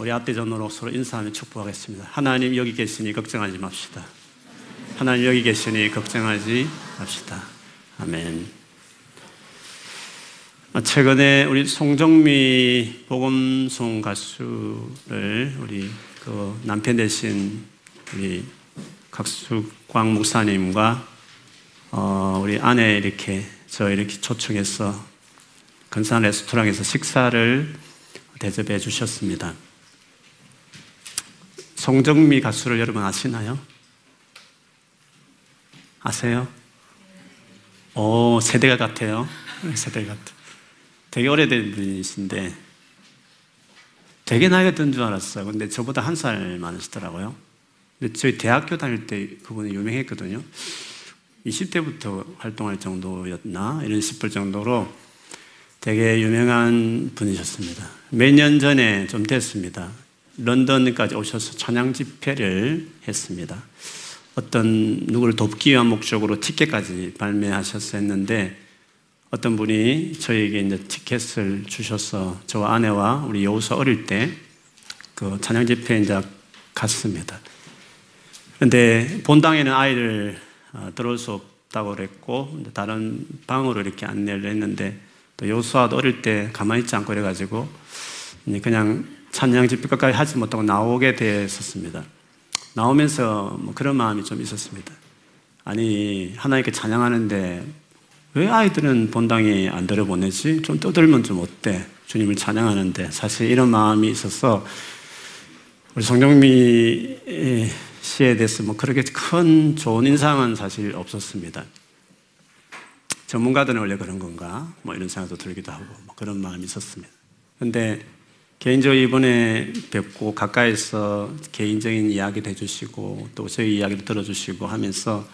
우리 앞대전으로 서로 인사하며 축복하겠습니다. 하나님 여기 계시니 걱정하지 맙시다. 하나님 여기 계시니 걱정하지 맙시다. 아멘. 최근에 우리 송정미 복음송 가수를 우리 그 남편 대신 우리 각수광 목사님과 어 우리 아내 이렇게 저 이렇게 초청해서 근산 레스토랑에서 식사를 대접해 주셨습니다. 송정미 가수를 여러분 아시나요? 아세요? 오, 세대가 같아요. 세대 같아. 되게 오래된 분이신데 되게 나이가 든 줄 알았어요. 근데 저보다 한 살 많으시더라고요. 근데 저희 대학교 다닐 때 그분이 유명했거든요. 20대부터 활동할 정도였나? 이런 싶을 정도로 되게 유명한 분이셨습니다. 몇 년 전에 좀 됐습니다. 런던까지 오셔서 찬양 집회를 했습니다. 어떤 누구를 돕기 위한 목적으로 티켓까지 발매하셨었는데 어떤 분이 저에게 이제 티켓을 주셔서 저와 아내와 우리 여우서 어릴 때 그 찬양 집회에 이제 갔습니다. 그런데 본당에는 아이를 어, 들어올 수 없다고 그랬고 다른 방으로 이렇게 안내를 했는데 또 여수아도 어릴 때 가만히 있지 않고 그래가지고 그냥 찬양 집회까지 하지 못하고 나오게 됐었습니다. 나오면서 뭐 그런 마음이 좀 있었습니다. 아니 하나님께 찬양하는데 왜 아이들은 본당에 안 들어보내지? 좀 떠들면 좀 어때? 주님을 찬양하는데 사실 이런 마음이 있어서 우리 성경미 씨에 대해서 뭐 그렇게 큰 좋은 인상은 사실 없었습니다. 전문가들은 원래 그런 건가? 뭐 이런 생각도 들기도 하고 뭐 그런 마음이 있었습니다. 근데 개인적으로 이번에 뵙고 가까이서 개인적인 이야기도 해주시고 또 저희 이야기도 들어주시고 하면서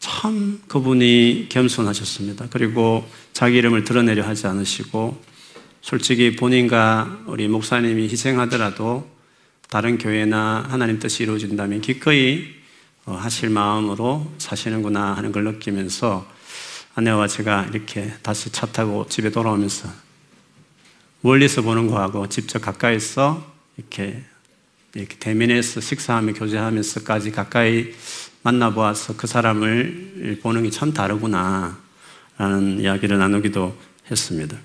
참 그분이 겸손하셨습니다. 그리고 자기 이름을 드러내려 하지 않으시고 솔직히 본인과 우리 목사님이 희생하더라도 다른 교회나 하나님 뜻이 이루어진다면 기꺼이 어, 하실 마음으로 사시는구나 하는 걸 느끼면서 아내와 제가 이렇게 다시 차 타고 집에 돌아오면서 멀리서 보는 거하고 직접 가까이서 이렇게 이렇게 대면해서 식사하며 교제하면서까지 가까이 만나보아서 그 사람을 보는 게 참 다르구나 라는 이야기를 나누기도 했습니다.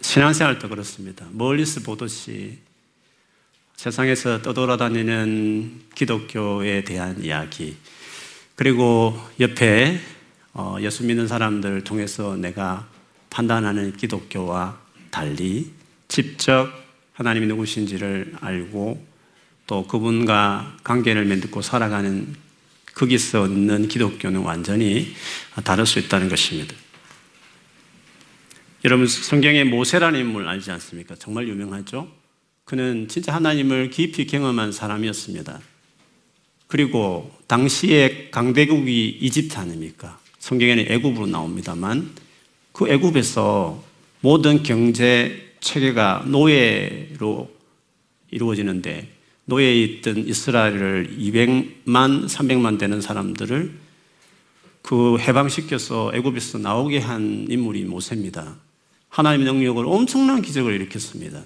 신앙생활도 그렇습니다. 멀리서 보듯이 세상에서 떠돌아다니는 기독교에 대한 이야기, 그리고 옆에 어, 예수 믿는 사람들을 통해서 내가 판단하는 기독교와 달리 직접 하나님이 누구신지를 알고 또 그분과 관계를 맺고 살아가는 거기서 있는 기독교는 완전히 다를 수 있다는 것입니다. 여러분 성경에 모세라는 인물 알지 않습니까? 정말 유명하죠. 그는 진짜 하나님을 깊이 경험한 사람이었습니다. 그리고 당시에 강대국이 이집트 아닙니까? 성경에는 애굽으로 나옵니다만 그 애굽에서 모든 경제 체계가 노예로 이루어지는데 노예에 있던 이스라엘을 200만, 300만 되는 사람들을 그 해방시켜서 애굽에서 나오게 한 인물이 모세입니다. 하나님의 능력을 엄청난 기적을 일으켰습니다.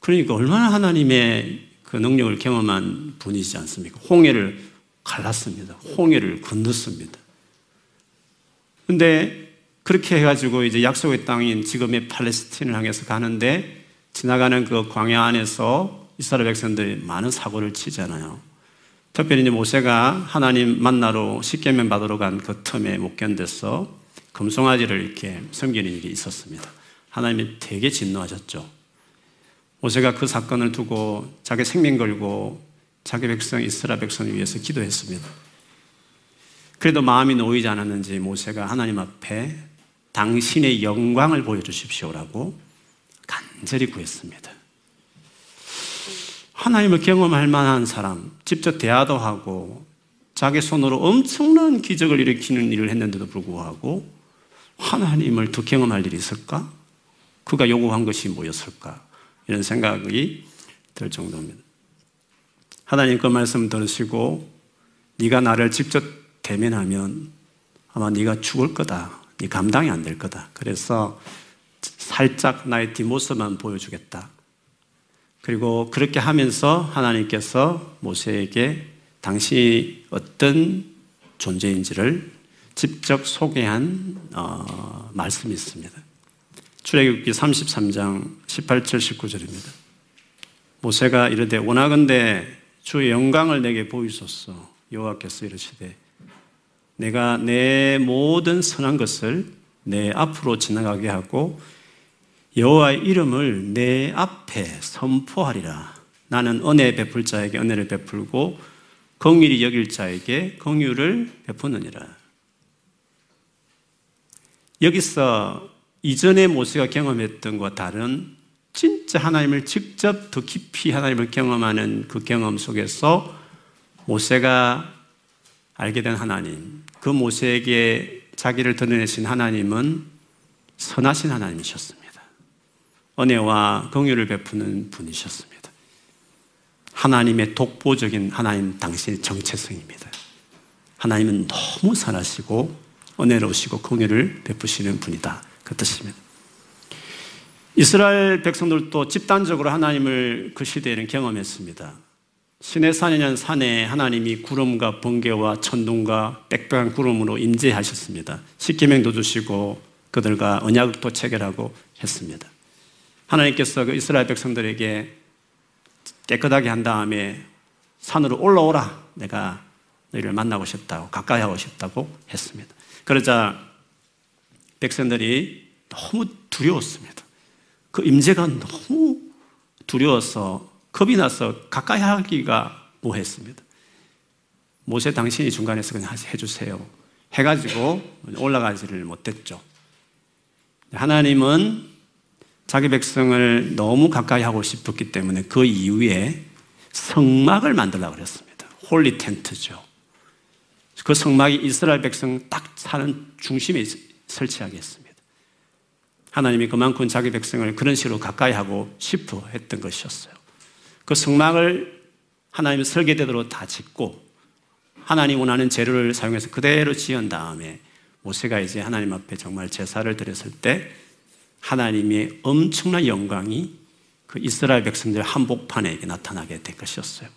그러니까 얼마나 하나님의 그 능력을 경험한 분이지 않습니까? 홍해를 갈랐습니다. 홍해를 건넜습니다. 근데 그렇게 해가지고 이제 약속의 땅인 지금의 팔레스틴을 향해서 가는데 지나가는 그 광야 안에서 이스라엘 백성들이 많은 사고를 치잖아요. 특별히 이제 모세가 하나님 만나러 십계명 받으러 간 그 틈에 못 견뎌서 금송아지를 이렇게 섬기는 일이 있었습니다. 하나님이 되게 진노하셨죠. 모세가 그 사건을 두고 자기 생명 걸고 자기 백성 이스라엘 백성을 위해서 기도했습니다. 그래도 마음이 놓이지 않았는지 모세가 하나님 앞에 당신의 영광을 보여주십시오라고 간절히 구했습니다. 하나님을 경험할 만한 사람, 직접 대화도 하고 자기 손으로 엄청난 기적을 일으키는 일을 했는데도 불구하고 하나님을 더 경험할 일이 있을까? 그가 요구한 것이 뭐였을까? 이런 생각이 들 정도입니다. 하나님 그 말씀 들으시고 네가 나를 직접 대면하면 아마 네가 죽을 거다. 네 감당이 안 될 거다. 그래서 살짝 나의 뒷모습만 보여주겠다. 그리고 그렇게 하면서 하나님께서 모세에게 당신이 어떤 존재인지를 직접 소개한 어, 말씀이 있습니다. 출애굽기 33장 18절 19절입니다. 모세가 이르되 원하건대 주의 영광을 내게 보이소서 여호와께서 이르시되 내가 내 모든 선한 것을 내 앞으로 지나가게 하고 여호와의 이름을 내 앞에 선포하리라. 나는 은혜 베풀 자에게 은혜를 베풀고 긍휼히 여길 자에게 긍휼을 베푸느니라. 여기서 이전에 모세가 경험했던 것과 다른 진짜 하나님을 직접 더 깊이 하나님을 경험하는 그 경험 속에서 모세가 알게 된 하나님, 그 모세에게 자기를 드러내신 하나님은 선하신 하나님이셨습니다. 은혜와 긍휼을 베푸는 분이셨습니다. 하나님의 독보적인 하나님 당신의 정체성입니다. 하나님은 너무 선하시고 은혜로우시고 긍휼을 베푸시는 분이다. 그 뜻입니다. 이스라엘 백성들도 집단적으로 하나님을 그 시대에는 경험했습니다. 신의 산이는 산에 하나님이 구름과 번개와 천둥과 빽빽한 구름으로 임재하셨습니다. 십계명도 주시고 그들과 언약도 체결하고 했습니다. 하나님께서 그 이스라엘 백성들에게 깨끗하게 한 다음에 산으로 올라오라. 내가 너희를 만나고 싶다고, 가까이 하고 싶다고 했습니다. 그러자 백성들이 너무 두려웠습니다. 그 임재가 너무 두려워서 겁이 나서 가까이 하기가 뭐했습니다. 모세 당신이 중간에서 그냥 해주세요. 해가지고 올라가지를 못했죠. 하나님은 자기 백성을 너무 가까이 하고 싶었기 때문에 그 이후에 성막을 만들라고 그랬습니다. holy tent죠. 그 성막이 이스라엘 백성 딱 사는 중심에 설치하겠습니다. 하나님이 그만큼 자기 백성을 그런 식으로 가까이 하고 싶어 했던 것이었어요. 그 성막을 하나님 설계대로 다 짓고 하나님 원하는 재료를 사용해서 그대로 지은 다음에 모세가 이제 하나님 앞에 정말 제사를 드렸을 때 하나님의 엄청난 영광이 그 이스라엘 백성들 한복판에 나타나게 될 것이었어요.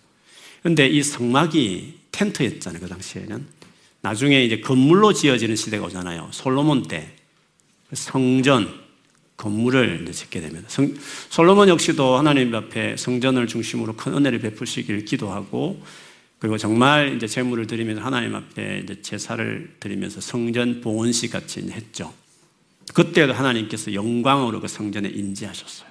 그런데 이 성막이 텐트였잖아요. 그 당시에는. 나중에 이제 건물로 지어지는 시대가 오잖아요. 솔로몬 때 성전, 건물을 짓게 됩니다. 성, 솔로몬 역시도 하나님 앞에 성전을 중심으로 큰 은혜를 베푸시길 기도하고 그리고 정말 이제 제물을 드리면서 하나님 앞에 이제 제사를 드리면서 성전 봉헌식 같이 했죠. 그때도 하나님께서 영광으로 그 성전에 임재하셨어요.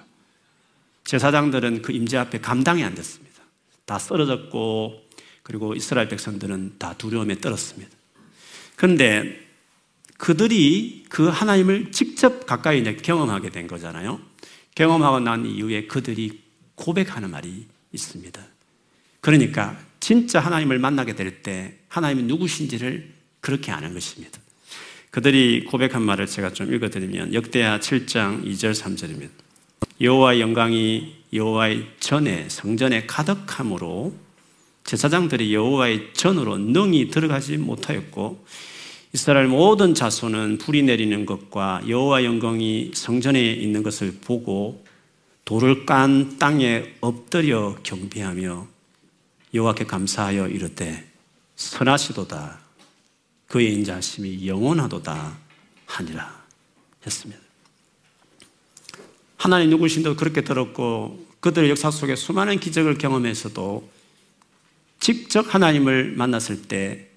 제사장들은 그 임재 앞에 감당이 안 됐습니다. 다 쓰러졌고 그리고 이스라엘 백성들은 다 두려움에 떨었습니다. 그런데 그들이 그 하나님을 직접 가까이 경험하게 된 거잖아요. 경험하고 난 이후에 그들이 고백하는 말이 있습니다. 그러니까 진짜 하나님을 만나게 될 때 하나님이 누구신지를 그렇게 아는 것입니다. 그들이 고백한 말을 제가 좀 읽어드리면 역대하 7장 2절 3절입니다. 여호와의 영광이 여호와의 전에 성전에 가득함으로 제사장들이 여호와의 전으로 능히 들어가지 못하였고 이스라엘 모든 자손은 불이 내리는 것과 여호와 영광이 성전에 있는 것을 보고 돌을 깐 땅에 엎드려 경배하며 여호와께 감사하여 이르되 선하시도다 그의 인자하심이 영원하도다 하니라 했습니다. 하나님 누구신도 그렇게 들었고 그들의 역사 속에 수많은 기적을 경험해서도 직접 하나님을 만났을 때그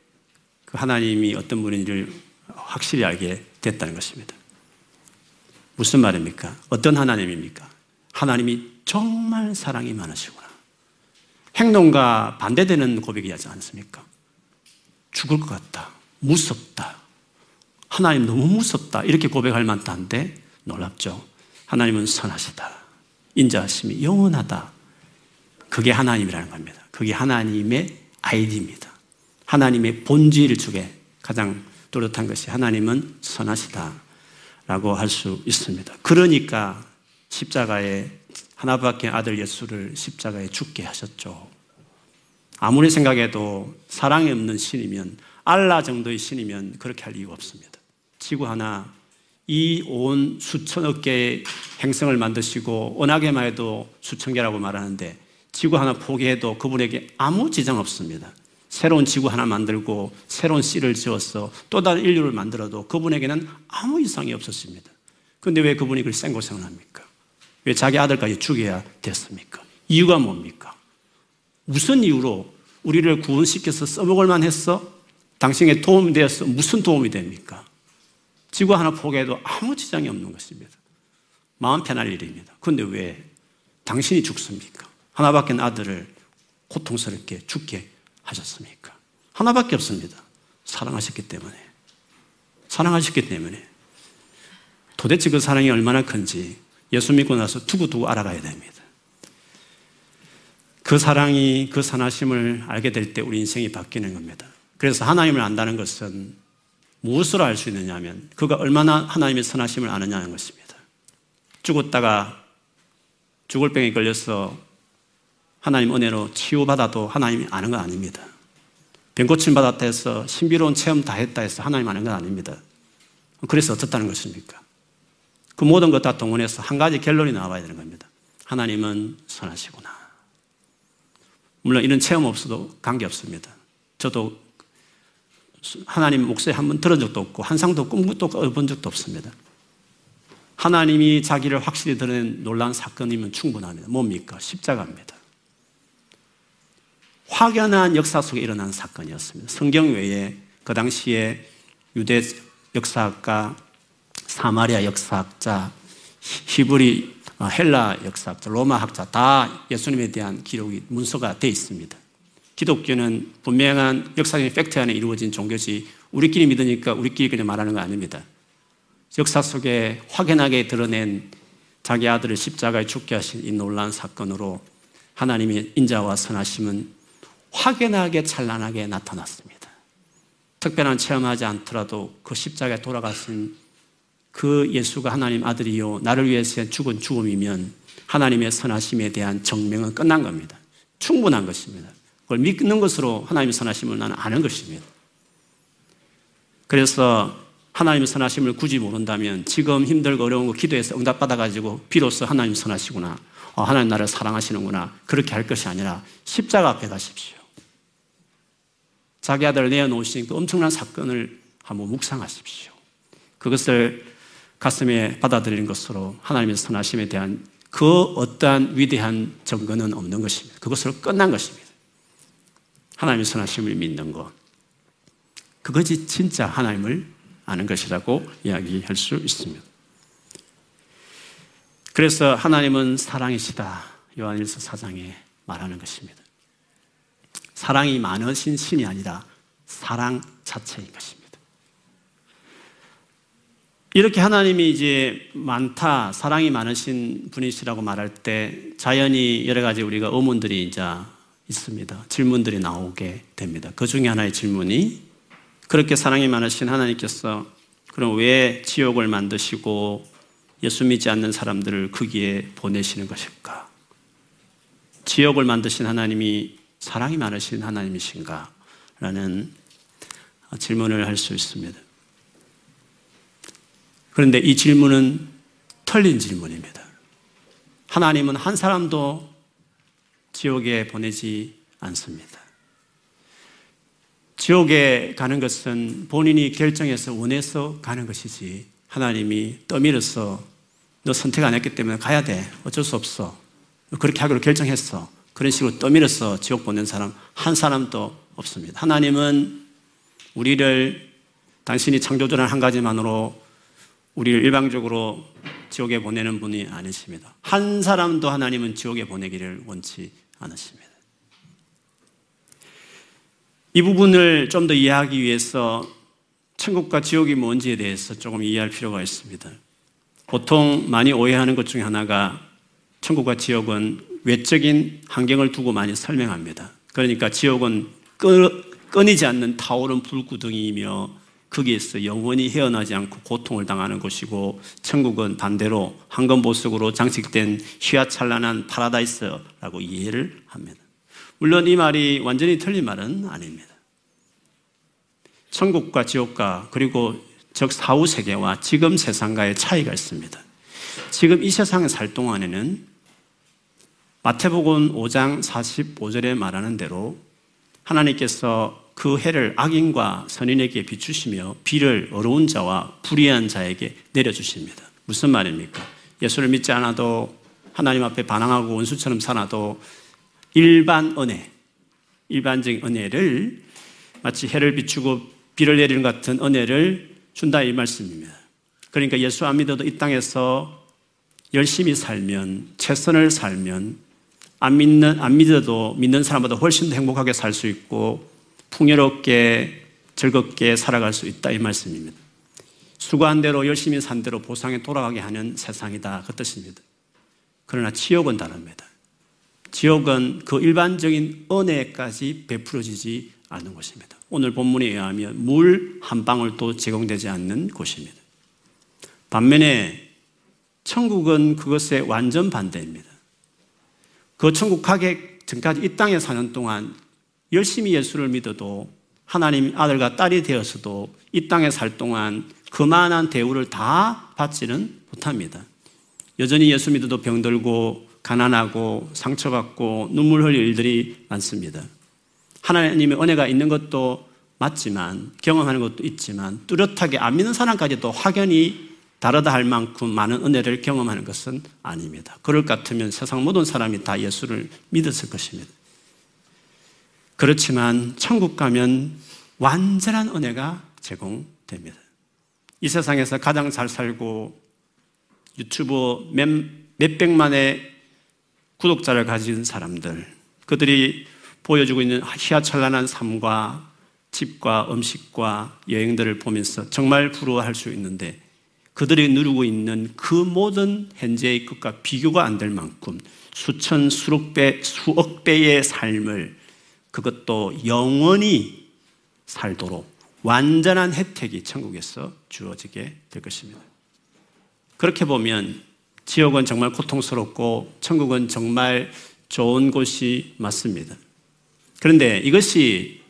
하나님이 어떤 분인지를 확실히 알게 됐다는 것입니다. 무슨 말입니까? 어떤 하나님입니까? 하나님이 정말 사랑이 많으시구나. 행동과 반대되는 고백이 하지 않습니까? 죽을 것 같다. 무섭다. 하나님 너무 무섭다. 이렇게 고백할 만한데 놀랍죠. 하나님은 선하시다. 인자하심이 영원하다. 그게 하나님이라는 겁니다. 그게 하나님의 아이디입니다. 하나님의 본질 중에 가장 뚜렷한 것이 하나님은 선하시다. 라고 할 수 있습니다. 그러니까 십자가에 하나밖에 아들 예수를 십자가에 죽게 하셨죠. 아무리 생각해도 사랑이 없는 신이면 알라 정도의 신이면 그렇게 할 이유가 없습니다. 지구 하나 이 온 수천억 개의 행성을 만드시고 은하계만 해도 수천 개라고 말하는데 지구 하나 포기해도 그분에게 아무 지장 없습니다. 새로운 지구 하나 만들고 새로운 씨를 지어서 또 다른 인류를 만들어도 그분에게는 아무 이상이 없었습니다. 그런데 왜 그분이 그걸 생고생을 합니까? 왜 자기 아들까지 죽여야 됐습니까? 이유가 뭡니까? 무슨 이유로 우리를 구원시켜서 써먹을 만 했어? 당신에게 도움이 되어서 무슨 도움이 됩니까? 지구 하나 포기해도 아무 지장이 없는 것입니다. 마음 편할 일입니다. 그런데 왜 당신이 죽습니까? 하나밖에 아들을 고통스럽게 죽게 하셨습니까? 하나밖에 없습니다. 사랑하셨기 때문에. 사랑하셨기 때문에. 도대체 그 사랑이 얼마나 큰지 예수 믿고 나서 두고두고 알아가야 됩니다. 그 사랑이 그 선하심을 알게 될 때 우리 인생이 바뀌는 겁니다. 그래서 하나님을 안다는 것은 무엇으로 알 수 있느냐 하면 그가 얼마나 하나님의 선하심을 아느냐는 것입니다. 죽었다가 죽을 병에 걸려서 하나님 은혜로 치유받아도 하나님이 아는 건 아닙니다. 병 고침 받았다 해서 신비로운 체험 다 했다 해서 하나님 아는 건 아닙니다. 그래서 어떻다는 것입니까? 그 모든 것 다 동원해서 한 가지 결론이 나와야 되는 겁니다. 하나님은 선하시구나. 물론 이런 체험 없어도 관계 없습니다. 저도 하나님 목소리 한 번 들은 적도 없고 한상도 꿈도 꿔본 적도 없습니다. 하나님이 자기를 확실히 드러낸 놀란 사건이면 충분합니다. 뭡니까? 십자가입니다. 확연한 역사 속에 일어난 사건이었습니다. 성경 외에 그 당시에 유대 역사학가, 사마리아 역사학자, 히브리 어, 헬라 역사학자, 로마 학자 다 예수님에 대한 기록이 문서가 되어 있습니다. 기독교는 분명한 역사적인 팩트 안에 이루어진 종교지 우리끼리 믿으니까 우리끼리 그냥 말하는 거 아닙니다. 역사 속에 확연하게 드러낸 자기 아들을 십자가에 죽게 하신 이 놀라운 사건으로 하나님의 인자와 선하심은 확연하게 찬란하게 나타났습니다. 특별한 체험하지 않더라도 그 십자가에 돌아가신 그 예수가 하나님 아들이요 나를 위해서 죽은 죽음이면 하나님의 선하심에 대한 정명은 끝난 겁니다. 충분한 것입니다. 그걸 믿는 것으로 하나님의 선하심을 나는 아는 것입니다. 그래서 하나님의 선하심을 굳이 모른다면 지금 힘들고 어려운 거 기도해서 응답받아가지고 비로소 하나님 선하시구나. 어, 하나님 나를 사랑하시는구나. 그렇게 할 것이 아니라 십자가 앞에 가십시오. 자기 아들을 내어놓으신 그 엄청난 사건을 한번 묵상하십시오. 그것을 가슴에 받아들이는 것으로 하나님의 선하심에 대한 그 어떠한 위대한 증거는 없는 것입니다. 그것으로 끝난 것입니다. 하나님의 선하심을 믿는 것. 그것이 진짜 하나님을 아는 것이라고 이야기할 수 있습니다. 그래서 하나님은 사랑이시다. 요한일서 4장에 말하는 것입니다. 사랑이 많으신 신이 아니라 사랑 자체인 것입니다. 이렇게 하나님이 이제 많다, 사랑이 많으신 분이시라고 말할 때 자연히 여러 가지 우리가 의문들이 이제 있습니다. 질문들이 나오게 됩니다. 그 중에 하나의 질문이 그렇게 사랑이 많으신 하나님께서 그럼 왜 지옥을 만드시고 예수 믿지 않는 사람들을 거기에 보내시는 것일까? 지옥을 만드신 하나님이 사랑이 많으신 하나님이신가? 라는 질문을 할 수 있습니다. 그런데 이 질문은 틀린 질문입니다. 하나님은 한 사람도 지옥에 보내지 않습니다. 지옥에 가는 것은 본인이 결정해서 원해서 가는 것이지 하나님이 떠밀어서 너 선택 안 했기 때문에 가야 돼. 어쩔 수 없어. 그렇게 하기로 결정했어. 그런 식으로 떠밀어서 지옥 보낸 사람 한 사람도 없습니다. 하나님은 우리를 당신이 창조주란 한 가지만으로 우리를 일방적으로 지옥에 보내는 분이 아니십니다. 한 사람도 하나님은 지옥에 보내기를 원치 않으십니다. 이 부분을 좀 더 이해하기 위해서 천국과 지옥이 뭔지에 대해서 조금 이해할 필요가 있습니다. 보통 많이 오해하는 것 중에 하나가 천국과 지옥은 외적인 환경을 두고 많이 설명합니다. 그러니까 지옥은 끊이지 않는 타오른 불구덩이이며 거기에서 영원히 헤어나지 않고 고통을 당하는 곳이고 천국은 반대로 황금 보석으로 장식된 휘하찬란한 파라다이스라고 이해를 합니다. 물론 이 말이 완전히 틀린 말은 아닙니다. 천국과 지옥과 그리고 즉 사후 세계와 지금 세상과의 차이가 있습니다. 지금 이 세상에 살 동안에는 마태복음 5장 45절에 말하는 대로 하나님께서 그 해를 악인과 선인에게 비추시며 비를 어려운 자와 불의한 자에게 내려주십니다. 무슨 말입니까? 예수를 믿지 않아도 하나님 앞에 반항하고 원수처럼 살아도 일반 은혜, 일반적인 은혜를 마치 해를 비추고 비를 내리는 같은 은혜를 준다 이 말씀입니다. 그러니까 예수 안 믿어도 이 땅에서 열심히 살면, 최선을 살면, 안 믿는, 안 믿어도 믿는 사람보다 훨씬 더 행복하게 살 수 있고, 풍요롭게, 즐겁게 살아갈 수 있다 이 말씀입니다. 수고한 대로 열심히 산 대로 보상에 돌아가게 하는 세상이다 그 뜻입니다. 그러나 지옥은 다릅니다. 지옥은 그 일반적인 은혜까지 베풀어지지 않는 곳입니다. 오늘 본문에 의하면 물 한 방울도 제공되지 않는 곳입니다. 반면에 천국은 그것의 완전 반대입니다. 그 천국 가기 전까지 이 땅에 사는 동안 열심히 예수를 믿어도 하나님 아들과 딸이 되어서도 이 땅에 살 동안 그만한 대우를 다 받지는 못합니다. 여전히 예수 믿어도 병들고 가난하고 상처받고 눈물 흘릴 일들이 많습니다. 하나님의 은혜가 있는 것도 맞지만 경험하는 것도 있지만 뚜렷하게 안 믿는 사람까지도 확연히 다르다 할 만큼 많은 은혜를 경험하는 것은 아닙니다. 그럴 것 같으면 세상 모든 사람이 다 예수를 믿었을 것입니다. 그렇지만 천국 가면 완전한 은혜가 제공됩니다. 이 세상에서 가장 잘 살고 유튜브 몇, 몇백만의 구독자를 가진 사람들, 그들이 보여주고 있는 희화찬란한 삶과 집과 음식과 여행들을 보면서 정말 부러워할 수 있는데 그들이 누리고 있는 그 모든 현재의 것과 비교가 안 될 만큼 수천, 수억 배, 수억 배의 삶을 그것도 영원히 살도록 완전한 혜택이 천국에서 주어지게 될 것입니다. 그렇게 보면 지옥은 정말 고통스럽고 천국은 정말 좋은 곳이 맞습니다. 그런데 이것이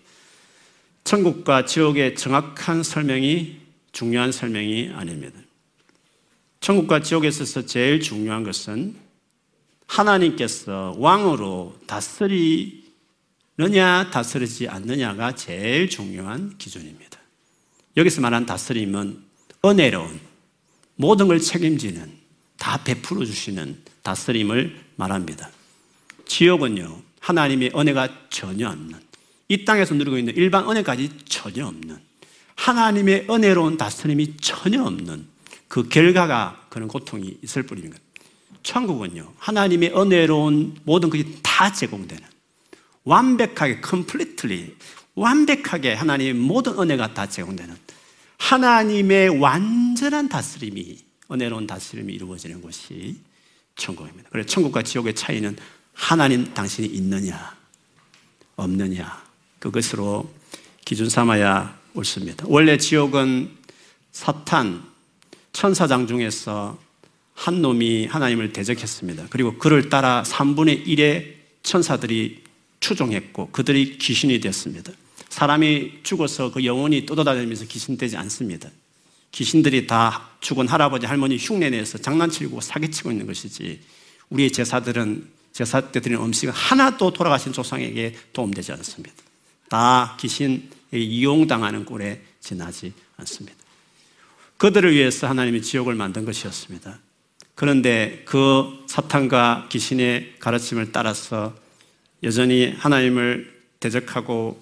천국과 지옥의 정확한 설명이 중요한 설명이 아닙니다. 천국과 지옥에 있어서 제일 중요한 것은 하나님께서 왕으로 다스리느냐 다스리지 않느냐가 제일 중요한 기준입니다. 여기서 말한 다스림은 은혜로운 모든 걸 책임지는 다 베풀어 주시는 다스림을 말합니다. 지옥은요 하나님의 은혜가 전혀 없는 이 땅에서 누리고 있는 일반 은혜까지 전혀 없는 하나님의 은혜로운 다스림이 전혀 없는 그 결과가 그런 고통이 있을 뿐입니다. 천국은요, 하나님의 은혜로운 모든 것이 다 제공되는 완벽하게, completely, 완벽하게 하나님의 모든 은혜가 다 제공되는 하나님의 완전한 다스림이, 은혜로운 다스림이 이루어지는 곳이 천국입니다. 그래서 천국과 지옥의 차이는 하나님 당신이 있느냐, 없느냐, 그것으로 기준 삼아야 옳습니다. 원래 지옥은 사탄, 천사장 중에서 한 놈이 하나님을 대적했습니다. 그리고 그를 따라 3분의 1의 천사들이 추종했고 그들이 귀신이 됐습니다. 사람이 죽어서 그 영혼이 떠돌아다니면서 귀신 되지 않습니다. 귀신들이 다 죽은 할아버지 할머니 흉내내서 장난치고 사기치고 있는 것이지 우리의 제사들은 제사 때 드리는 음식은 하나도 돌아가신 조상에게 도움되지 않습니다. 다 귀신에 이용당하는 꼴에 지나지 않습니다. 그들을 위해서 하나님이 지옥을 만든 것이었습니다. 그런데 그 사탄과 귀신의 가르침을 따라서 여전히 하나님을 대적하고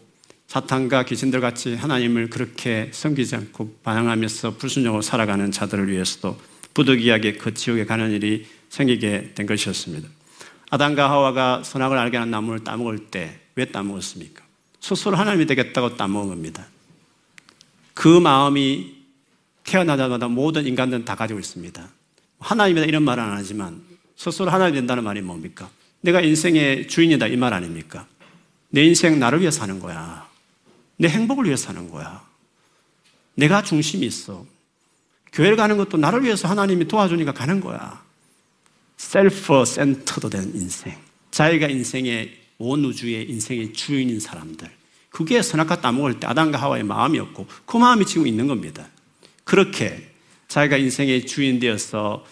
사탄과 귀신들 같이 하나님을 그렇게 섬기지 않고 반항하면서 불순종으로 살아가는 자들을 위해서도 부득이하게 그 지옥에 가는 일이 생기게 된 것이었습니다. 아담과 하와가 선악을 알게 하는 나무를 따먹을 때 왜 따먹었습니까? 스스로 하나님이 되겠다고 따먹은 겁니다. 그 마음이 태어나자마자 모든 인간들은 다 가지고 있습니다. 하나님이다 이런 말은 안 하지만 스스로 하나님이 된다는 말이 뭡니까? 내가 인생의 주인이다 이 말 아닙니까? 내 인생 나를 위해 사는 거야. 내 행복을 위해 사는 거야. 내가 중심이 있어. 교회를 가는 것도 나를 위해서 하나님이 도와주니까 가는 거야. 셀프 센터도 된 인생. 자기가 인생의 온 우주의 인생의 주인인 사람들. 그게 선악과 따먹을 때 아담과 하와의 마음이었고 그 마음이 지금 있는 겁니다. 그렇게 자기가 인생의 주인 되어서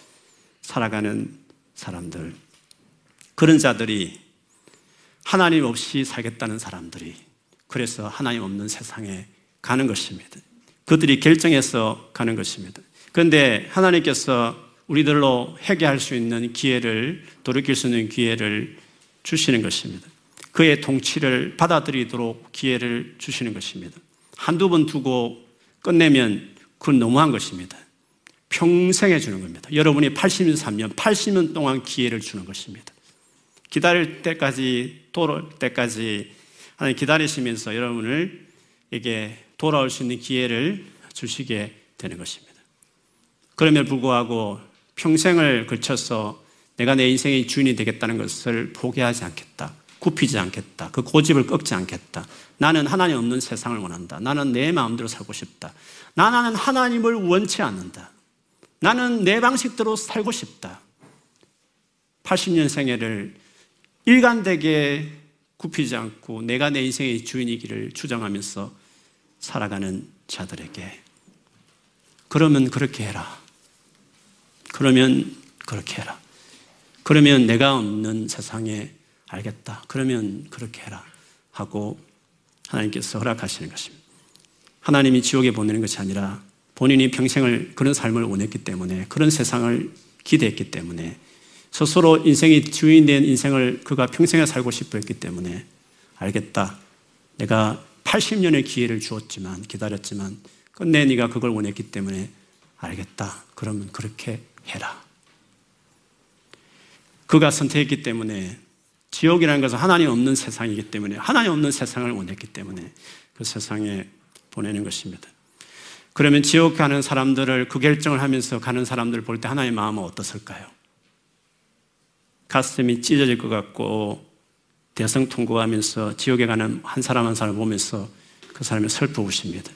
살아가는 사람들. 그런 자들이 하나님 없이 살겠다는 사람들이 그래서 하나님 없는 세상에 가는 것입니다. 그들이 결정해서 가는 것입니다. 그런데 하나님께서 우리들로 회개할 수 있는 기회를 돌이킬 수 있는 기회를 주시는 것입니다. 그의 통치를 받아들이도록 기회를 주시는 것입니다. 한두 번 두고 끝내면 그건 너무한 것입니다. 평생 해주는 겁니다. 여러분이 83년, 80년 동안 기회를 주는 것입니다. 기다릴 때까지, 돌아올 때까지 하나님 기다리시면서 여러분을 에게 돌아올 수 있는 기회를 주시게 되는 것입니다. 그럼에도 불구하고 평생을 걸쳐서 내가 내 인생의 주인이 되겠다는 것을 포기하지 않겠다. 굽히지 않겠다. 그 고집을 꺾지 않겠다. 나는 하나님 없는 세상을 원한다. 나는 내 마음대로 살고 싶다. 나는 하나님을 원치 않는다. 나는 내 방식대로 살고 싶다. 80년 생애를 일관되게 굽히지 않고 내가 내 인생의 주인이기를 주장하면서 살아가는 자들에게 그러면 그렇게 해라. 그러면 그렇게 해라. 그러면 내가 없는 세상에 알겠다. 그러면 그렇게 해라. 하고 하나님께서 허락하시는 것입니다. 하나님이 지옥에 보내는 것이 아니라 본인이 평생을 그런 삶을 원했기 때문에 그런 세상을 기대했기 때문에 스스로 인생이 주인된 인생을 그가 평생에 살고 싶어 했기 때문에 알겠다. 내가 80년의 기회를 주었지만 기다렸지만 끝내 네가 그걸 원했기 때문에 알겠다. 그러면 그렇게 해라. 그가 선택했기 때문에 지옥이라는 것은 하나님 없는 세상이기 때문에 하나님 없는 세상을 원했기 때문에 그 세상에 보내는 것입니다. 그러면 지옥 가는 사람들을 그 결정을 하면서 가는 사람들을 볼 때 하나님의 마음은 어떻을까요? 가슴이 찢어질 것 같고 대성 통곡하면서 지옥에 가는 한 사람 한 사람을 보면서 그 사람이 슬퍼우십니다.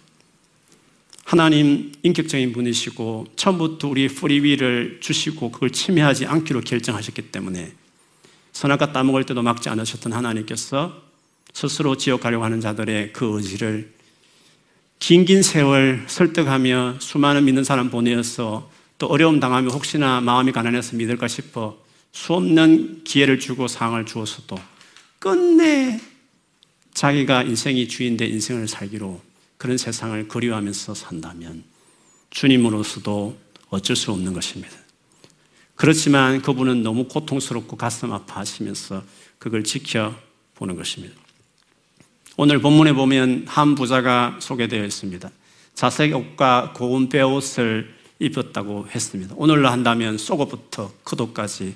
하나님 인격적인 분이시고 처음부터 우리 프리위를 주시고 그걸 침해하지 않기로 결정하셨기 때문에 선악과 따먹을 때도 막지 않으셨던 하나님께서 스스로 지옥 가려고 하는 자들의 그 의지를 긴긴 세월 설득하며 수많은 믿는 사람 보내어서 또 어려움 당하면 혹시나 마음이 가난해서 믿을까 싶어 수없는 기회를 주고 상을 주었어도 끝내 자기가 인생이 주인된 인생을 살기로 그런 세상을 그리워하면서 산다면 주님으로서도 어쩔 수 없는 것입니다. 그렇지만 그분은 너무 고통스럽고 가슴 아파하시면서 그걸 지켜보는 것입니다. 오늘 본문에 보면 한 부자가 소개되어 있습니다. 자색 옷과 고운 베옷을 입었다고 했습니다. 오늘로 한다면 속옷부터 그옷까지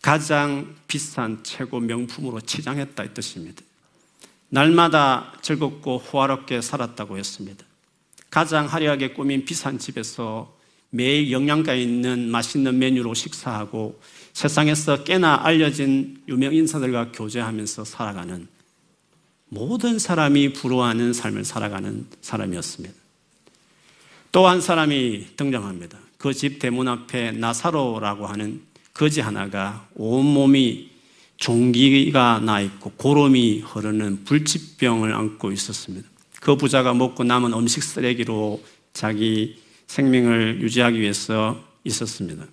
가장 비싼 최고 명품으로 치장했다 이 뜻입니다. 날마다 즐겁고 호화롭게 살았다고 했습니다. 가장 화려하게 꾸민 비싼 집에서 매일 영양가 있는 맛있는 메뉴로 식사하고 세상에서 꽤나 알려진 유명 인사들과 교제하면서 살아가는 모든 사람이 부러워하는 삶을 살아가는 사람이었습니다. 또 한 사람이 등장합니다. 그 집 대문 앞에 나사로라고 하는 거지 하나가 온몸이 종기가 나 있고 고름이 흐르는 불치병을 안고 있었습니다. 그 부자가 먹고 남은 음식 쓰레기로 자기 생명을 유지하기 위해서 있었습니다.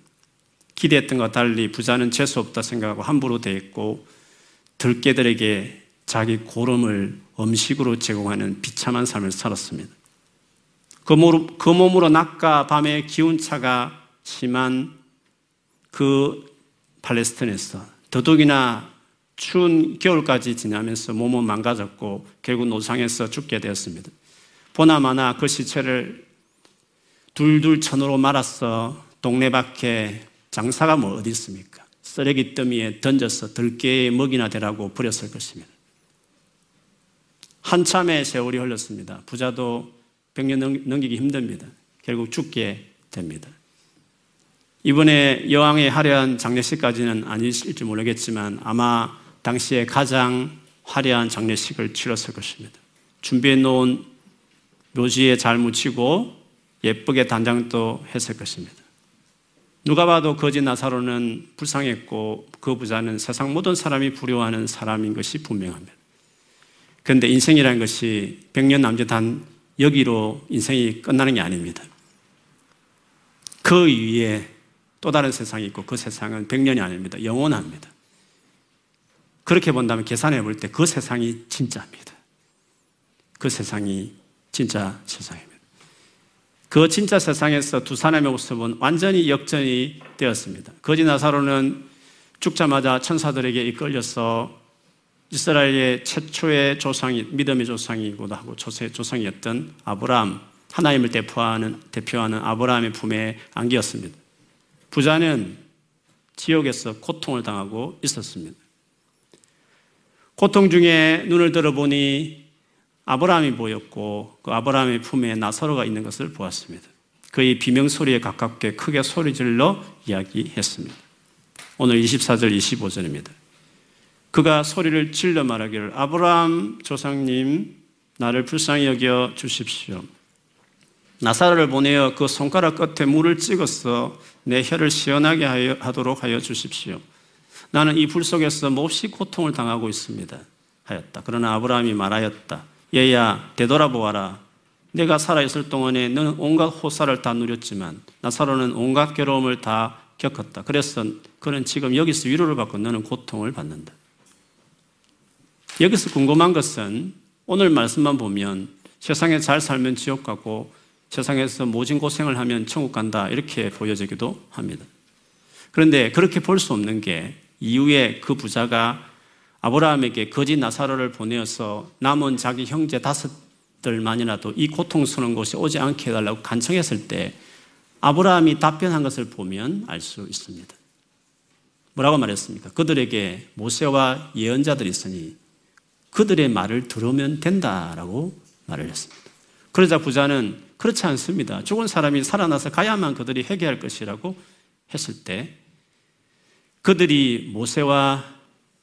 기대했던 것과 달리 부자는 재수 없다 생각하고 함부로 대했고 들깨들에게 자기 고름을 음식으로 제공하는 비참한 삶을 살았습니다. 그, 그 몸으로 낮과 밤의 기온차가 심한 그 팔레스틴에서 더더욱이나 추운 겨울까지 지나면서 몸은 망가졌고 결국 노상에서 죽게 되었습니다. 보나마나 그 시체를 둘둘 천으로 말아서 동네 밖에 장사가 뭐 어디 있습니까? 쓰레기 더미에 던져서 들깨에 먹이나 되라고 버렸을 것입니다. 한참의 세월이 흘렀습니다. 부자도 100년 넘기기 힘듭니다. 결국 죽게 됩니다. 이번에 여왕의 화려한 장례식까지는 아니실지 모르겠지만 아마 당시에 가장 화려한 장례식을 치렀을 것입니다. 준비해 놓은 묘지에 잘 묻히고 예쁘게 단장도 했을 것입니다. 누가 봐도 거지 나사로는 불쌍했고 그 부자는 세상 모든 사람이 부러워하는 사람인 것이 분명합니다. 그런데 인생이라는 것이 백년 남짓한 여기로 인생이 끝나는 게 아닙니다. 그 위에 또 다른 세상이 있고 그 세상은 100년이 아닙니다. 영원합니다. 그렇게 본다면 계산해 볼 때 그 세상이 진짜입니다. 그 세상이 진짜 세상입니다. 그 진짜 세상에서 두 사람의 모습은 완전히 역전이 되었습니다. 거지 나사로는 죽자마자 천사들에게 이끌려서 이스라엘의 최초의 조상이 믿음의 조상이기도 하고 조세 조상이었던 아브라함 하나님을 대표하는 대표하는 아브라함의 품에 안기었습니다. 부자는 지옥에서 고통을 당하고 있었습니다. 고통 중에 눈을 들어보니 아브라함이 보였고 그 아브라함의 품에 나사로가 있는 것을 보았습니다. 그의 비명 소리에 가깝게 크게 소리 질러 이야기했습니다. 오늘 24절 25절입니다. 그가 소리를 질러 말하기를 아브라함 조상님 나를 불쌍히 여겨 주십시오. 나사로를 보내어 그 손가락 끝에 물을 찍어서 내 혀를 시원하게 하여, 하도록 하여 주십시오. 나는 이 불 속에서 몹시 고통을 당하고 있습니다. 하였다. 그러나 아브라함이 말하였다. 얘야, 되돌아보아라. 내가 살아있을 동안에 너는 온갖 호사를 다 누렸지만 나사로는 온갖 괴로움을 다 겪었다. 그래서 그는 지금 여기서 위로를 받고 너는 고통을 받는다. 여기서 궁금한 것은 오늘 말씀만 보면 세상에 잘 살면 지옥 가고 세상에서 모진 고생을 하면 천국 간다 이렇게 보여지기도 합니다. 그런데 그렇게 볼 수 없는 게 이후에 그 부자가 아브라함에게 거짓 나사로를 보내어서 남은 자기 형제 다섯들만이라도 이 고통스러운 곳에 오지 않게 해달라고 간청했을 때 아브라함이 답변한 것을 보면 알 수 있습니다. 뭐라고 말했습니까? 그들에게 모세와 예언자들이 있으니 그들의 말을 들으면 된다라고 말을 했습니다. 그러자 부자는 그렇지 않습니다. 죽은 사람이 살아나서 가야만 그들이 회개할 것이라고 했을 때 그들이 모세와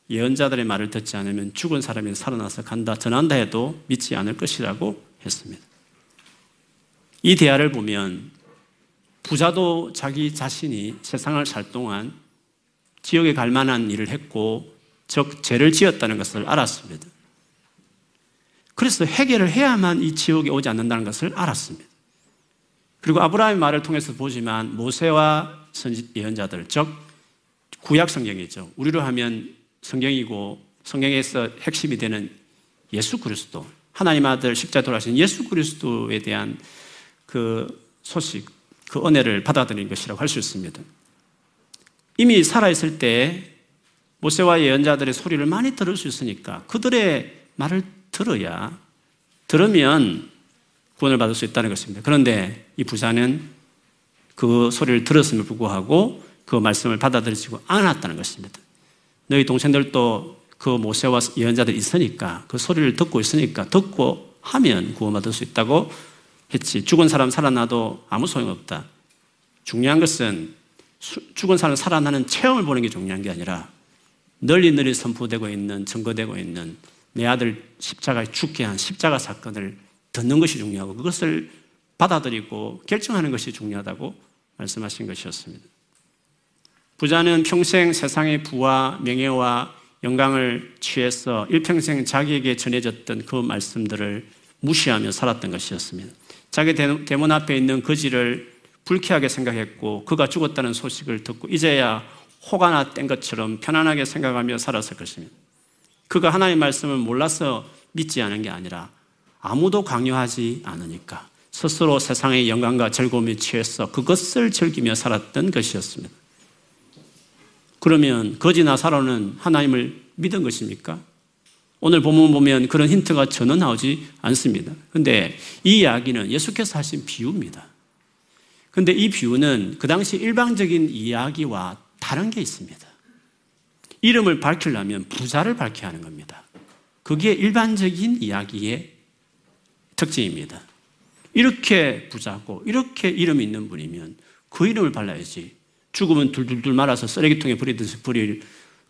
예언자들의 말을 듣지 않으면 죽은 사람이 살아나서 간다, 전한다 해도 믿지 않을 것이라고 했습니다. 이 대화를 보면 부자도 자기 자신이 세상을 살 동안 지옥에 갈 만한 일을 했고, 즉, 죄를 지었다는 것을 알았습니다. 그래서 해결을 해야만 이 지옥에 오지 않는다는 것을 알았습니다. 그리고 아브라함의 말을 통해서 보지만 모세와 예언자들, 즉, 구약 성경이죠. 우리로 하면 성경이고 성경에서 핵심이 되는 예수 그리스도, 하나님 아들 십자 돌아신 예수 그리스도에 대한 그 소식, 그 은혜를 받아들인 것이라고 할 수 있습니다. 이미 살아있을 때 모세와 예언자들의 소리를 많이 들을 수 있으니까 그들의 말을 들어야 들으면 구원을 받을 수 있다는 것입니다. 그런데 이 부자는 그 소리를 들었음을 불구하고 그 말씀을 받아들이지 않았다는 것입니다. 너희 동생들도 그 모세와 예언자들이 있으니까 그 소리를 듣고 있으니까 듣고 하면 구원받을 수 있다고 했지. 죽은 사람 살아나도 아무 소용없다. 중요한 것은 죽은 사람 살아나는 체험을 보는 게 중요한 게 아니라 널리 널리 선포되고 있는 증거되고 있는 내 아들 십자가에 죽게 한 십자가 사건을 듣는 것이 중요하고 그것을 받아들이고 결정하는 것이 중요하다고 말씀하신 것이었습니다. 부자는 평생 세상의 부와 명예와 영광을 취해서 일평생 자기에게 전해졌던 그 말씀들을 무시하며 살았던 것이었습니다. 자기 대문 앞에 있는 거지를 불쾌하게 생각했고 그가 죽었다는 소식을 듣고 이제야 호가 나뗀 것처럼 편안하게 생각하며 살았을 것입니다. 그가 하나님의 말씀을 몰라서 믿지 않은 게 아니라 아무도 강요하지 않으니까 스스로 세상의 영광과 즐거움에 취해서 그것을 즐기며 살았던 것이었습니다. 그러면 거지나 사로는 하나님을 믿은 것입니까? 오늘 본문 보면 그런 힌트가 전혀 나오지 않습니다. 근데 이 이야기는 예수께서 하신 비유입니다. 근데 이 비유는 그 당시 일방적인 이야기와 다른 게 있습니다. 이름을 밝히려면 부자를 밝혀야 하는 겁니다. 그게 일반적인 이야기의 특징입니다. 이렇게 부자고 이렇게 이름 있는 분이면 그 이름을 발라야지 죽으면 둘둘둘 말아서 쓰레기통에 버리듯이 버릴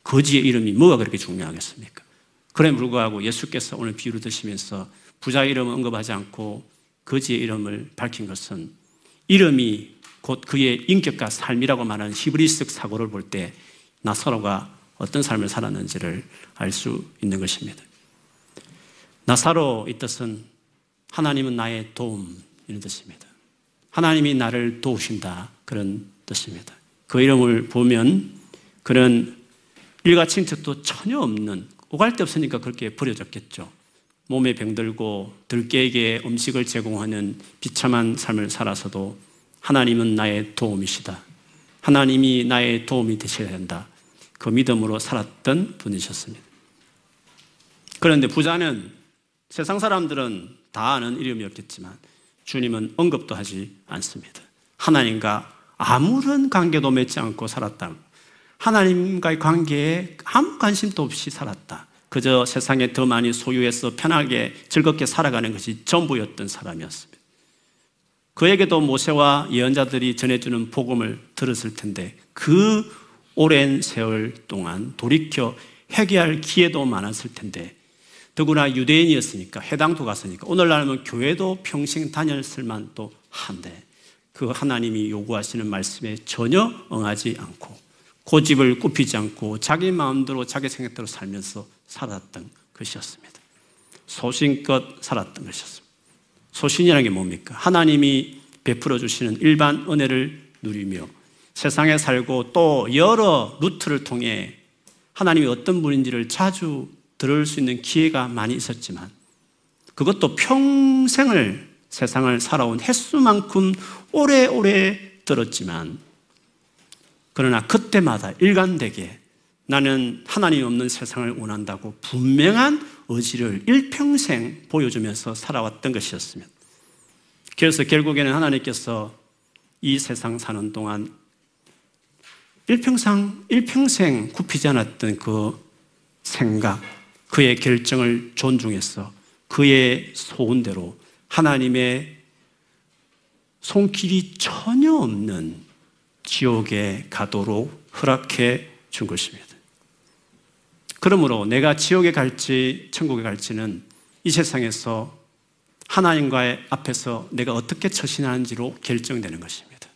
거지의 이름이 뭐가 그렇게 중요하겠습니까? 그래 불구하고 예수께서 오늘 비유를 드시면서 부자 이름을 언급하지 않고 거지의 이름을 밝힌 것은 이름이 곧 그의 인격과 삶이라고 말하는 히브리스적 사고를 볼 때 나사로가 어떤 삶을 살았는지를 알 수 있는 것입니다. 나사로 이 뜻은 하나님은 나의 도움 이런 뜻입니다. 하나님이 나를 도우신다. 그런 뜻입니다. 그 이름을 보면 그런 일가 친척도 전혀 없는 오갈 데 없으니까 그렇게 버려졌겠죠. 몸에 병들고 들깨에게 음식을 제공하는 비참한 삶을 살아서도 하나님은 나의 도움이시다. 하나님이 나의 도움이 되셔야 한다. 그 믿음으로 살았던 분이셨습니다. 그런데 부자는 세상 사람들은 다 아는 이름이었겠지만 주님은 언급도 하지 않습니다. 하나님과 아무런 관계도 맺지 않고 살았다. 하나님과의 관계에 아무 관심도 없이 살았다. 그저 세상에 더 많이 소유해서 편하게 즐겁게 살아가는 것이 전부였던 사람이었습니다. 그에게도 모세와 예언자들이 전해주는 복음을 들었을 텐데 그 오랜 세월 동안 돌이켜 회개할 기회도 많았을 텐데 더구나 유대인이었으니까 해당도 갔으니까 오늘날은 교회도 평생 다녔을 만도 한데 그 하나님이 요구하시는 말씀에 전혀 응하지 않고 고집을 굽히지 않고 자기 마음대로 자기 생각대로 살면서 살았던 것이었습니다. 소신껏 살았던 것이었습니다. 소신이라는 게 뭡니까? 하나님이 베풀어 주시는 일반 은혜를 누리며 세상에 살고 또 여러 루트를 통해 하나님이 어떤 분인지를 자주 들을 수 있는 기회가 많이 있었지만 그것도 평생을 세상을 살아온 횟수만큼 오래오래 들었지만 그러나 그때마다 일관되게 나는 하나님 없는 세상을 원한다고 분명한 의지를 일평생 보여주면서 살아왔던 것이었습니다. 그래서 결국에는 하나님께서 이 세상 사는 동안 일평생, 일평생 굽히지 않았던 그 생각, 그의 결정을 존중해서 그의 소원대로 하나님의 손길이 전혀 없는 지옥에 가도록 허락해 준 것입니다. 그러므로 내가 지옥에 갈지 천국에 갈지는 이 세상에서 하나님과의 앞에서 내가 어떻게 처신하는지로 결정되는 것입니다.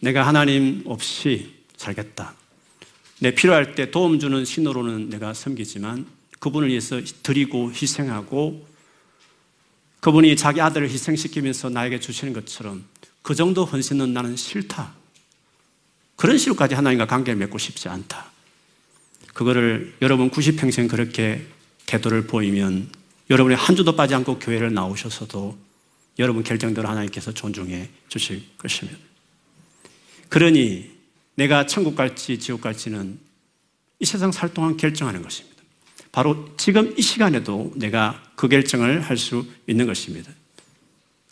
내가 하나님 없이 살겠다. 내 필요할 때 도움 주는 신호로는 내가 섬기지만 그분을 위해서 드리고 희생하고 그분이 자기 아들을 희생시키면서 나에게 주시는 것처럼 그 정도 헌신은 나는 싫다. 그런 식으로까지 하나님과 관계를 맺고 싶지 않다. 그거를 여러분 90평생 그렇게 태도를 보이면 여러분이 한 주도 빠지 않고 교회를 나오셔서도 여러분 결정대로 하나님께서 존중해 주실 것입니다. 그러니 내가 천국 갈지 지옥 갈지는 이 세상 살 동안 결정하는 것입니다. 바로 지금 이 시간에도 내가 그 결정을 할 수 있는 것입니다.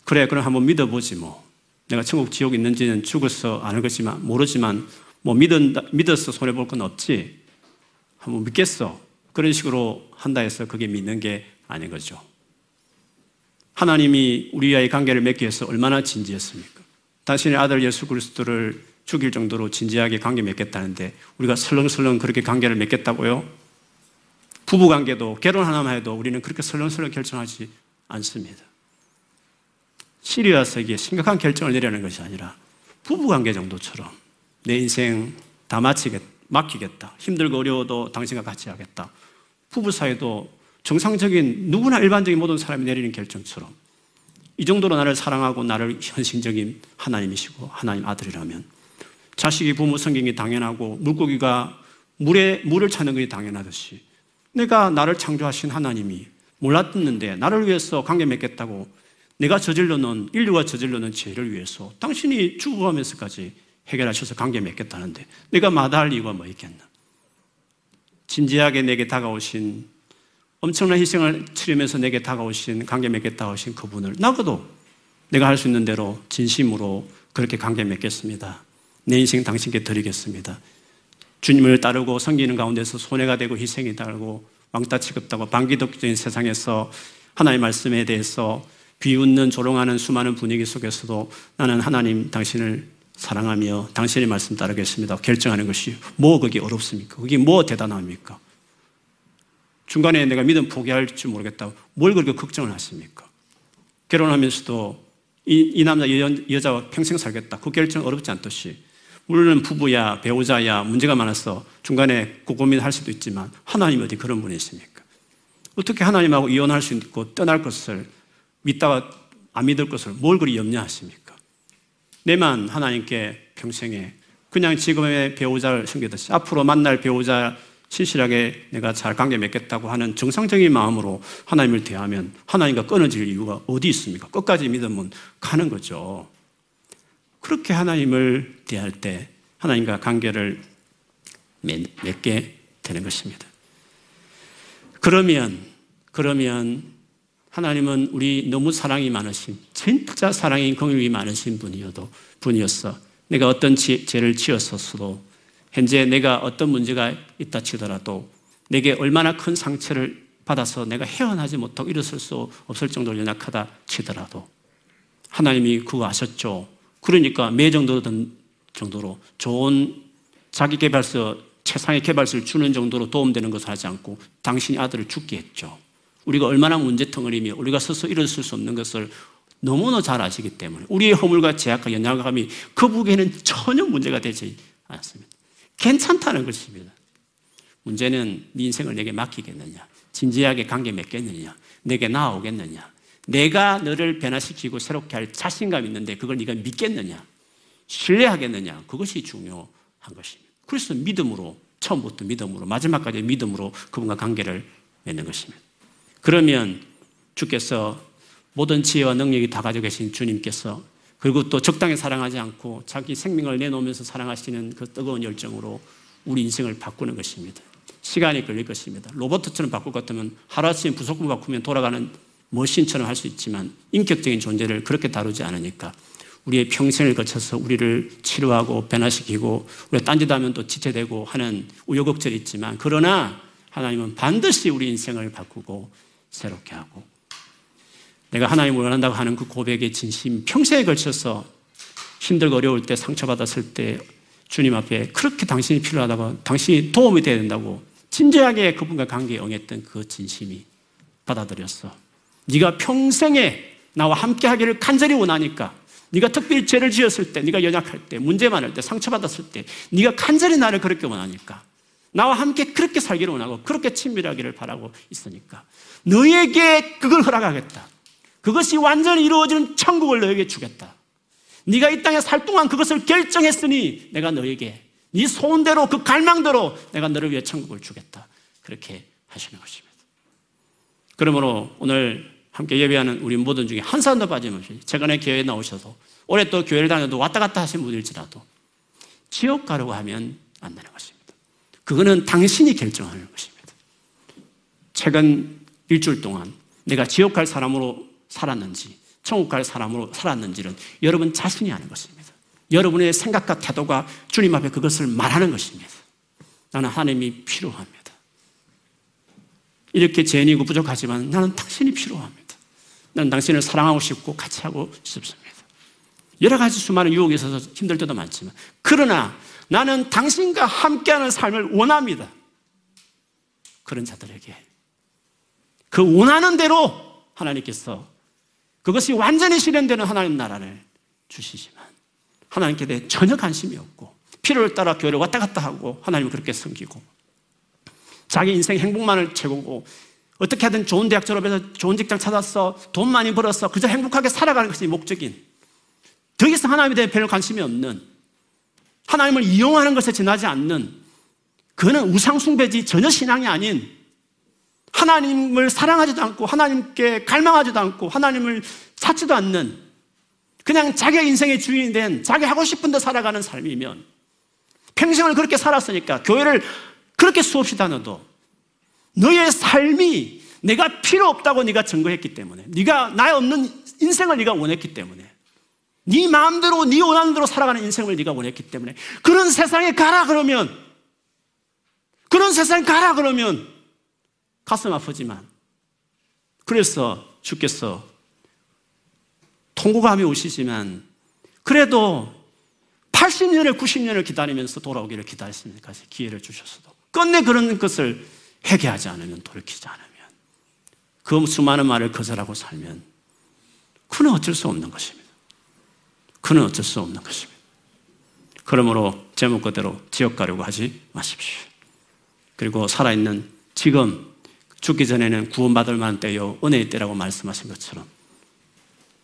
그래, 그럼 한번 믿어보지 뭐. 내가 천국 지옥 있는지는 죽어서 아는 것지만 모르지만 뭐 믿은, 믿어서 손해 볼 건 없지. 한번 믿겠어. 그런 식으로 한다 해서 그게 믿는 게 아닌 거죠. 하나님이 우리와의 관계를 맺기 위해서 얼마나 진지했습니까? 당신의 아들 예수 그리스도를 죽일 정도로 진지하게 관계 맺겠다는데 우리가 설렁설렁 그렇게 관계를 맺겠다고요? 부부 관계도 결혼 하나만 해도 우리는 그렇게 설렁설렁 결정하지 않습니다. 시리아서 이게 심각한 결정을 내려는 것이 아니라 부부 관계 정도처럼 내 인생 다 마치겠, 맡기겠다. 힘들고 어려워도 당신과 같이 하겠다. 부부 사이도 정상적인 누구나 일반적인 모든 사람이 내리는 결정처럼 이 정도로 나를 사랑하고 나를 현실적인 하나님이시고 하나님 아들이라면 자식이 부모 성경이 당연하고 물고기가 물에 물을 찾는 것이 당연하듯이 내가 나를 창조하신 하나님이 몰랐는데 나를 위해서 관계 맺겠다고 내가 저질러 놓은 인류가 저질러 놓은 죄를 위해서 당신이 죽어가면서까지 해결하셔서 관계 맺겠다는데 내가 마다할 이유가 뭐 있겠나? 진지하게 내게 다가오신 엄청난 희생을 치르면서 내게 다가오신 관계 맺겠다 하신 그분을 나고도 내가 할 수 있는 대로 진심으로 그렇게 관계 맺겠습니다. 내 인생 당신께 드리겠습니다. 주님을 따르고 섬기는 가운데서 손해가 되고 희생이 달고 왕따 취급하고 반기독적인 세상에서 하나님의 말씀에 대해서 비웃는 조롱하는 수많은 분위기 속에서도 나는 하나님 당신을 사랑하며 당신의 말씀 따르겠습니다. 결정하는 것이 뭐 그게 어렵습니까? 그게 뭐 대단합니까? 중간에 내가 믿음 포기할지 모르겠다. 뭘 그렇게 걱정을 하십니까? 결혼하면서도 이, 이 남자 여, 여자와 평생 살겠다. 그 결정 어렵지 않듯이 물론 부부야 배우자야 문제가 많아서 중간에 그 고민할 수도 있지만 하나님 어디 그런 분이십니까? 어떻게 하나님하고 이혼할 수 있고 떠날 것을 믿다가 안 믿을 것을 뭘 그리 염려하십니까? 내만 하나님께 평생에 그냥 지금의 배우자를 섬기듯이 앞으로 만날 배우자 신실하게 내가 잘 관계 맺겠다고 하는 정상적인 마음으로 하나님을 대하면 하나님과 끊어질 이유가 어디 있습니까? 끝까지 믿으면 가는 거죠. 그렇게 하나님을 대할 때 하나님과 관계를 맺게 되는 것입니다. 그러면, 그러면 하나님은 우리 너무 사랑이 많으신, 진짜 사랑이 긍휼이 많으신 분이어도, 분이었어. 내가 어떤 죄를 지었었어도, 현재 내가 어떤 문제가 있다 치더라도, 내게 얼마나 큰 상처를 받아서 내가 헤어나지 못하고 일어설 수 없을 정도로 연약하다 치더라도, 하나님이 아셨죠. 그러니까 매 정도 정도로 좋은 자기 개발서 최상의 개발서를 주는 정도로 도움되는 것을 하지 않고 당신이 아들을 죽게 했죠. 우리가 얼마나 문제덩어리며 우리가 스스로 일어설 수 없는 것을 너무나 잘 아시기 때문에 우리의 허물과 제약과 연약함이 그 부에는 전혀 문제가 되지 않습니다. 괜찮다는 것입니다. 문제는 네 인생을 내게 맡기겠느냐, 진지하게 관계 맺겠느냐, 내게 나아오겠느냐, 내가 너를 변화시키고 새롭게 할 자신감 있는데 그걸 네가 믿겠느냐, 신뢰하겠느냐, 그것이 중요한 것입니다. 그래서 믿음으로 처음부터 믿음으로 마지막까지 믿음으로 그분과 관계를 맺는 것입니다. 그러면 주께서 모든 지혜와 능력이 다 가지고 계신 주님께서 그리고 또 적당히 사랑하지 않고 자기 생명을 내놓으면서 사랑하시는 그 뜨거운 열정으로 우리 인생을 바꾸는 것입니다. 시간이 걸릴 것입니다. 로버트처럼 바꿀 것 같으면 하루아침에 부속품 바꾸면 돌아가는 머신처럼 할 수 있지만 인격적인 존재를 그렇게 다루지 않으니까 우리의 평생을 거쳐서 우리를 치료하고 변화시키고 우리가 딴짓하면 또 지체되고 하는 우여곡절이 있지만 그러나 하나님은 반드시 우리 인생을 바꾸고 새롭게 하고 내가 하나님을 원한다고 하는 그 고백의 진심 평생에 걸쳐서 힘들고 어려울 때 상처받았을 때 주님 앞에 그렇게 당신이 필요하다고 당신이 도움이 되어야 된다고 진지하게 그분과 관계에 응했던 그 진심이 받아들였어. 네가 평생에 나와 함께 하기를 간절히 원하니까 네가 특별히 죄를 지었을 때, 네가 연약할 때, 문제 많을 때, 상처받았을 때, 네가 간절히 나를 그렇게 원하니까, 나와 함께 그렇게 살기를 원하고, 그렇게 친밀하기를 바라고 있으니까, 너에게 그걸 허락하겠다. 그것이 완전히 이루어지는 천국을 너에게 주겠다. 네가 이 땅에 살 동안 그것을 결정했으니, 내가 너에게 네 소원대로 그 갈망대로 내가 너를 위해 천국을 주겠다. 그렇게 하시는 것입니다. 그러므로 오늘 함께 예배하는 우리 모든 중에 한 사람도 빠짐없이 최근에 교회에 나오셔서 올해 또 교회를 다녀도 왔다 갔다 하신 분일지라도 지옥 가려고 하면 안 되는 것입니다. 그거는 당신이 결정하는 것입니다. 최근 일주일 동안 내가 지옥 갈 사람으로 살았는지 천국 갈 사람으로 살았는지는 여러분 자신이 아는 것입니다. 여러분의 생각과 태도가 주님 앞에 그것을 말하는 것입니다. 나는 하나님이 필요합니다. 이렇게 죄인이고 부족하지만 나는 당신이 필요합니다. 나는 당신을 사랑하고 싶고 같이 하고 싶습니다. 여러 가지 수많은 유혹이 있어서 힘들 때도 많지만 그러나 나는 당신과 함께하는 삶을 원합니다. 그런 자들에게 그 원하는 대로 하나님께서 그것이 완전히 실현되는 하나님 나라를 주시지만 하나님께 대해 전혀 관심이 없고 필요를 따라 교회를 왔다 갔다 하고 하나님을 그렇게 섬기고 자기 인생 행복만을 채우고 어떻게 하든 좋은 대학 졸업해서 좋은 직장 찾았어. 돈 많이 벌었어. 그저 행복하게 살아가는 것이 목적인. 더 이상 하나님에 대해 별 관심이 없는. 하나님을 이용하는 것에 지나지 않는. 그는 우상숭배지 전혀 신앙이 아닌 하나님을 사랑하지도 않고 하나님께 갈망하지도 않고 하나님을 찾지도 않는 그냥 자기 인생의 주인이 된 자기 하고 싶은 데 살아가는 삶이면 평생을 그렇게 살았으니까 교회를 그렇게 수없이 다녀도 너의 삶이 내가 필요 없다고 네가 증거했기 때문에 네가 나의 없는 인생을 네가 원했기 때문에 네 마음대로 네 원하는 대로 살아가는 인생을 네가 원했기 때문에 그런 세상에 가라 그러면 그런 세상에 가라 그러면 가슴 아프지만 그래서 주께서 통고감이 오시지만 그래도 80년을 90년을 기다리면서 돌아오기를 기다렸습니까? 기회를 주셨어도 끝내 그런 것을 회개하지 않으면 돌이키지 않으면 그 수많은 말을 거절하고 살면 그는 어쩔 수 없는 것입니다. 그는 어쩔 수 없는 것입니다. 그러므로 제목 그대로 지옥 가려고 하지 마십시오. 그리고 살아있는 지금 죽기 전에는 구원받을 만한 때요 은혜의 때라고 말씀하신 것처럼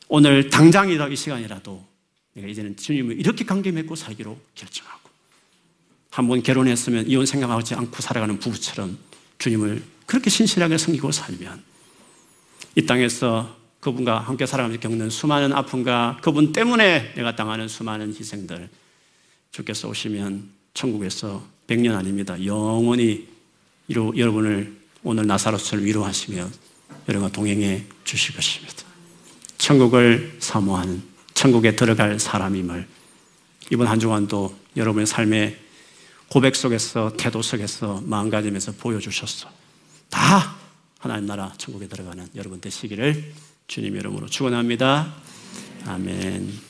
오늘 당장이다 이 시간이라도 내가 이제는 주님을 이렇게 관계 맺고 살기로 결정하고 한 번 결혼했으면 이혼 생각하지 않고 살아가는 부부처럼 주님을 그렇게 신실하게 섬기고 살면 이 땅에서 그분과 함께 살아가면서 겪는 수많은 아픔과 그분 때문에 내가 당하는 수많은 희생들 주께서 오시면 천국에서 백년 아닙니다. 영원히 이루, 여러분을 오늘 나사로스를 위로하시며 여러분과 동행해 주실 것입니다. 천국을 사모하는 천국에 들어갈 사람임을 이번 한 주간도 여러분의 삶의 고백 속에서 태도 속에서 마음가짐에서 보여주셨어. 다 하나님 나라 천국에 들어가는 여러분 되시기를 주님 이름으로 축원합니다. 아멘.